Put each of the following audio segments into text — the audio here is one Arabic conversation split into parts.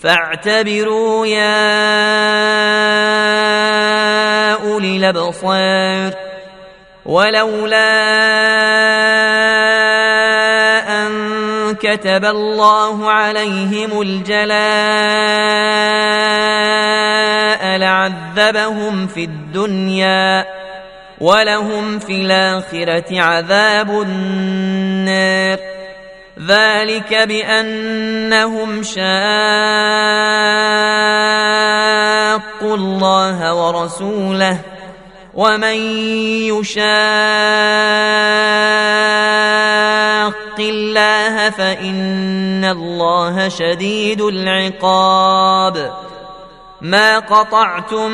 فاعتبروا يا أولي الأبصار. ولولا أن كتب الله عليهم الجلاء لعذبهم في الدنيا ولهم في الآخرة عذاب النار. ذلك بأنهم شاقوا الله ورسوله ومن يشاق الله فإن الله شديد العقاب ما قطعتم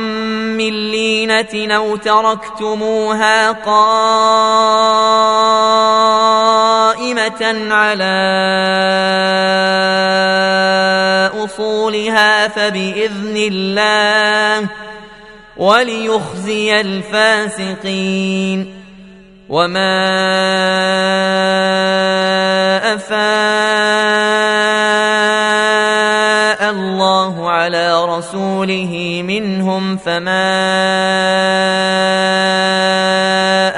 من لينة أو تركتموها قائمه على اصولها فباذن الله وليخزي الفاسقين وما افاء الله على رسوله منهم فما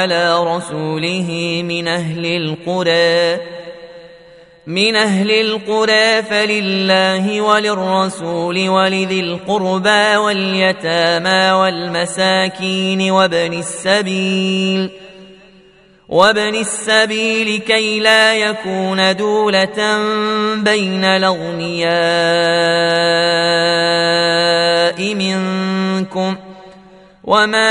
على رسوله من أهل القرى من أهل القرى فلله وللرسول ولذي القربى واليتامى والمساكين وابن السبيل وابن السبيل كي لا يكون دولة بين الأغنياء منكم وما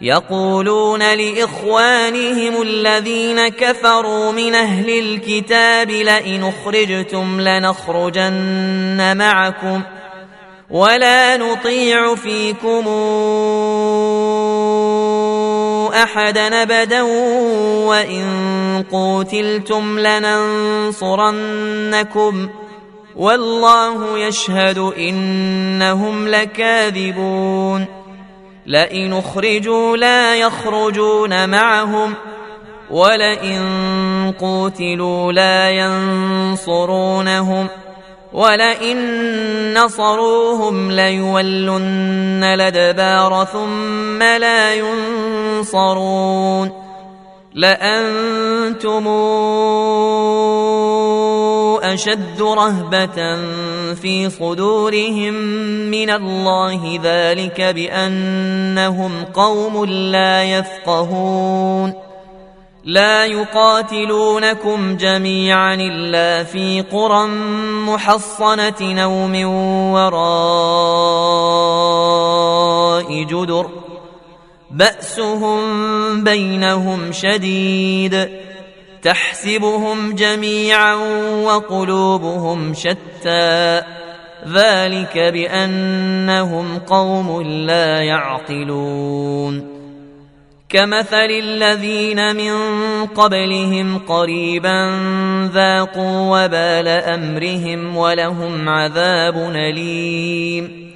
يقولون لإخوانهم الذين كفروا من أهل الكتاب لئن أخرجتم لنخرجن معكم ولا نطيع فيكم أحدا أبدا وإن قوتلتم لننصرنكم والله يشهد إنهم لكاذبون لئن اخرجوا لا يخرجون معهم ولئن قوتلوا لا ينصرونهم ولئن نصروهم ليولن الأدبار ثم لا ينصرون لأنتم أشد رهبة في صدورهم من الله ذلك بأنهم قوم لا يفقهون. لا يقاتلونكم جميعا إلا في قرى محصنة أو من وراء جدر. بأسهم بينهم شديد. تحسبهم جميعا وقلوبهم شتى. ذلك بأنهم قوم لا يعقلون. كمثل الذين من قبلهم قريبا ذاقوا وبال أمرهم ولهم عذاب أليم.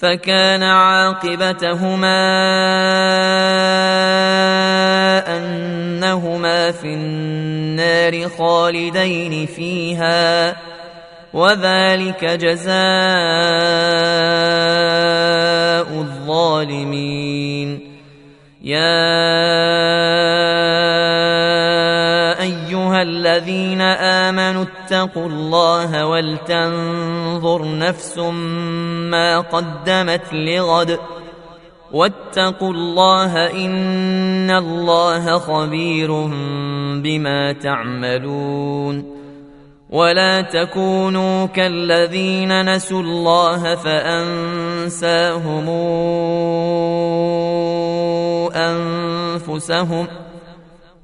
فكان عاقبتهما أنهما في النار خالدين فيها وذلك جزاء الظالمين. يا أيها الذين امنوا اتقوا الله ولتنظر نفس ما قدمت لغد واتقوا الله إن الله خبير بما تعملون ولا تكونوا كالذين نسوا الله فأنساهم أنفسهم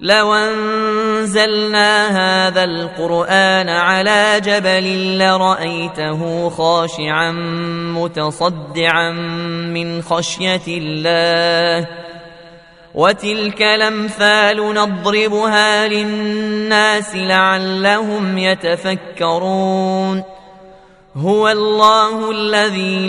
لو انزلنا هذا القران على جبل لرايته خاشعا متصدعا من خشيه الله وتلك الامثال نضربها للناس لعلهم يتفكرون هو الله الذي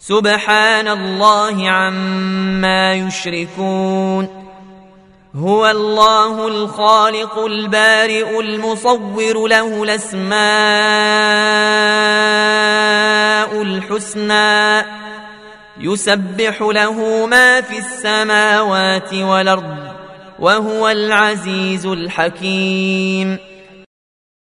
سبحان الله عما يشركون. هو الله الخالق البارئ المصور له الأسماء الحسنى. يسبح له ما في السماوات والأرض وهو العزيز الحكيم.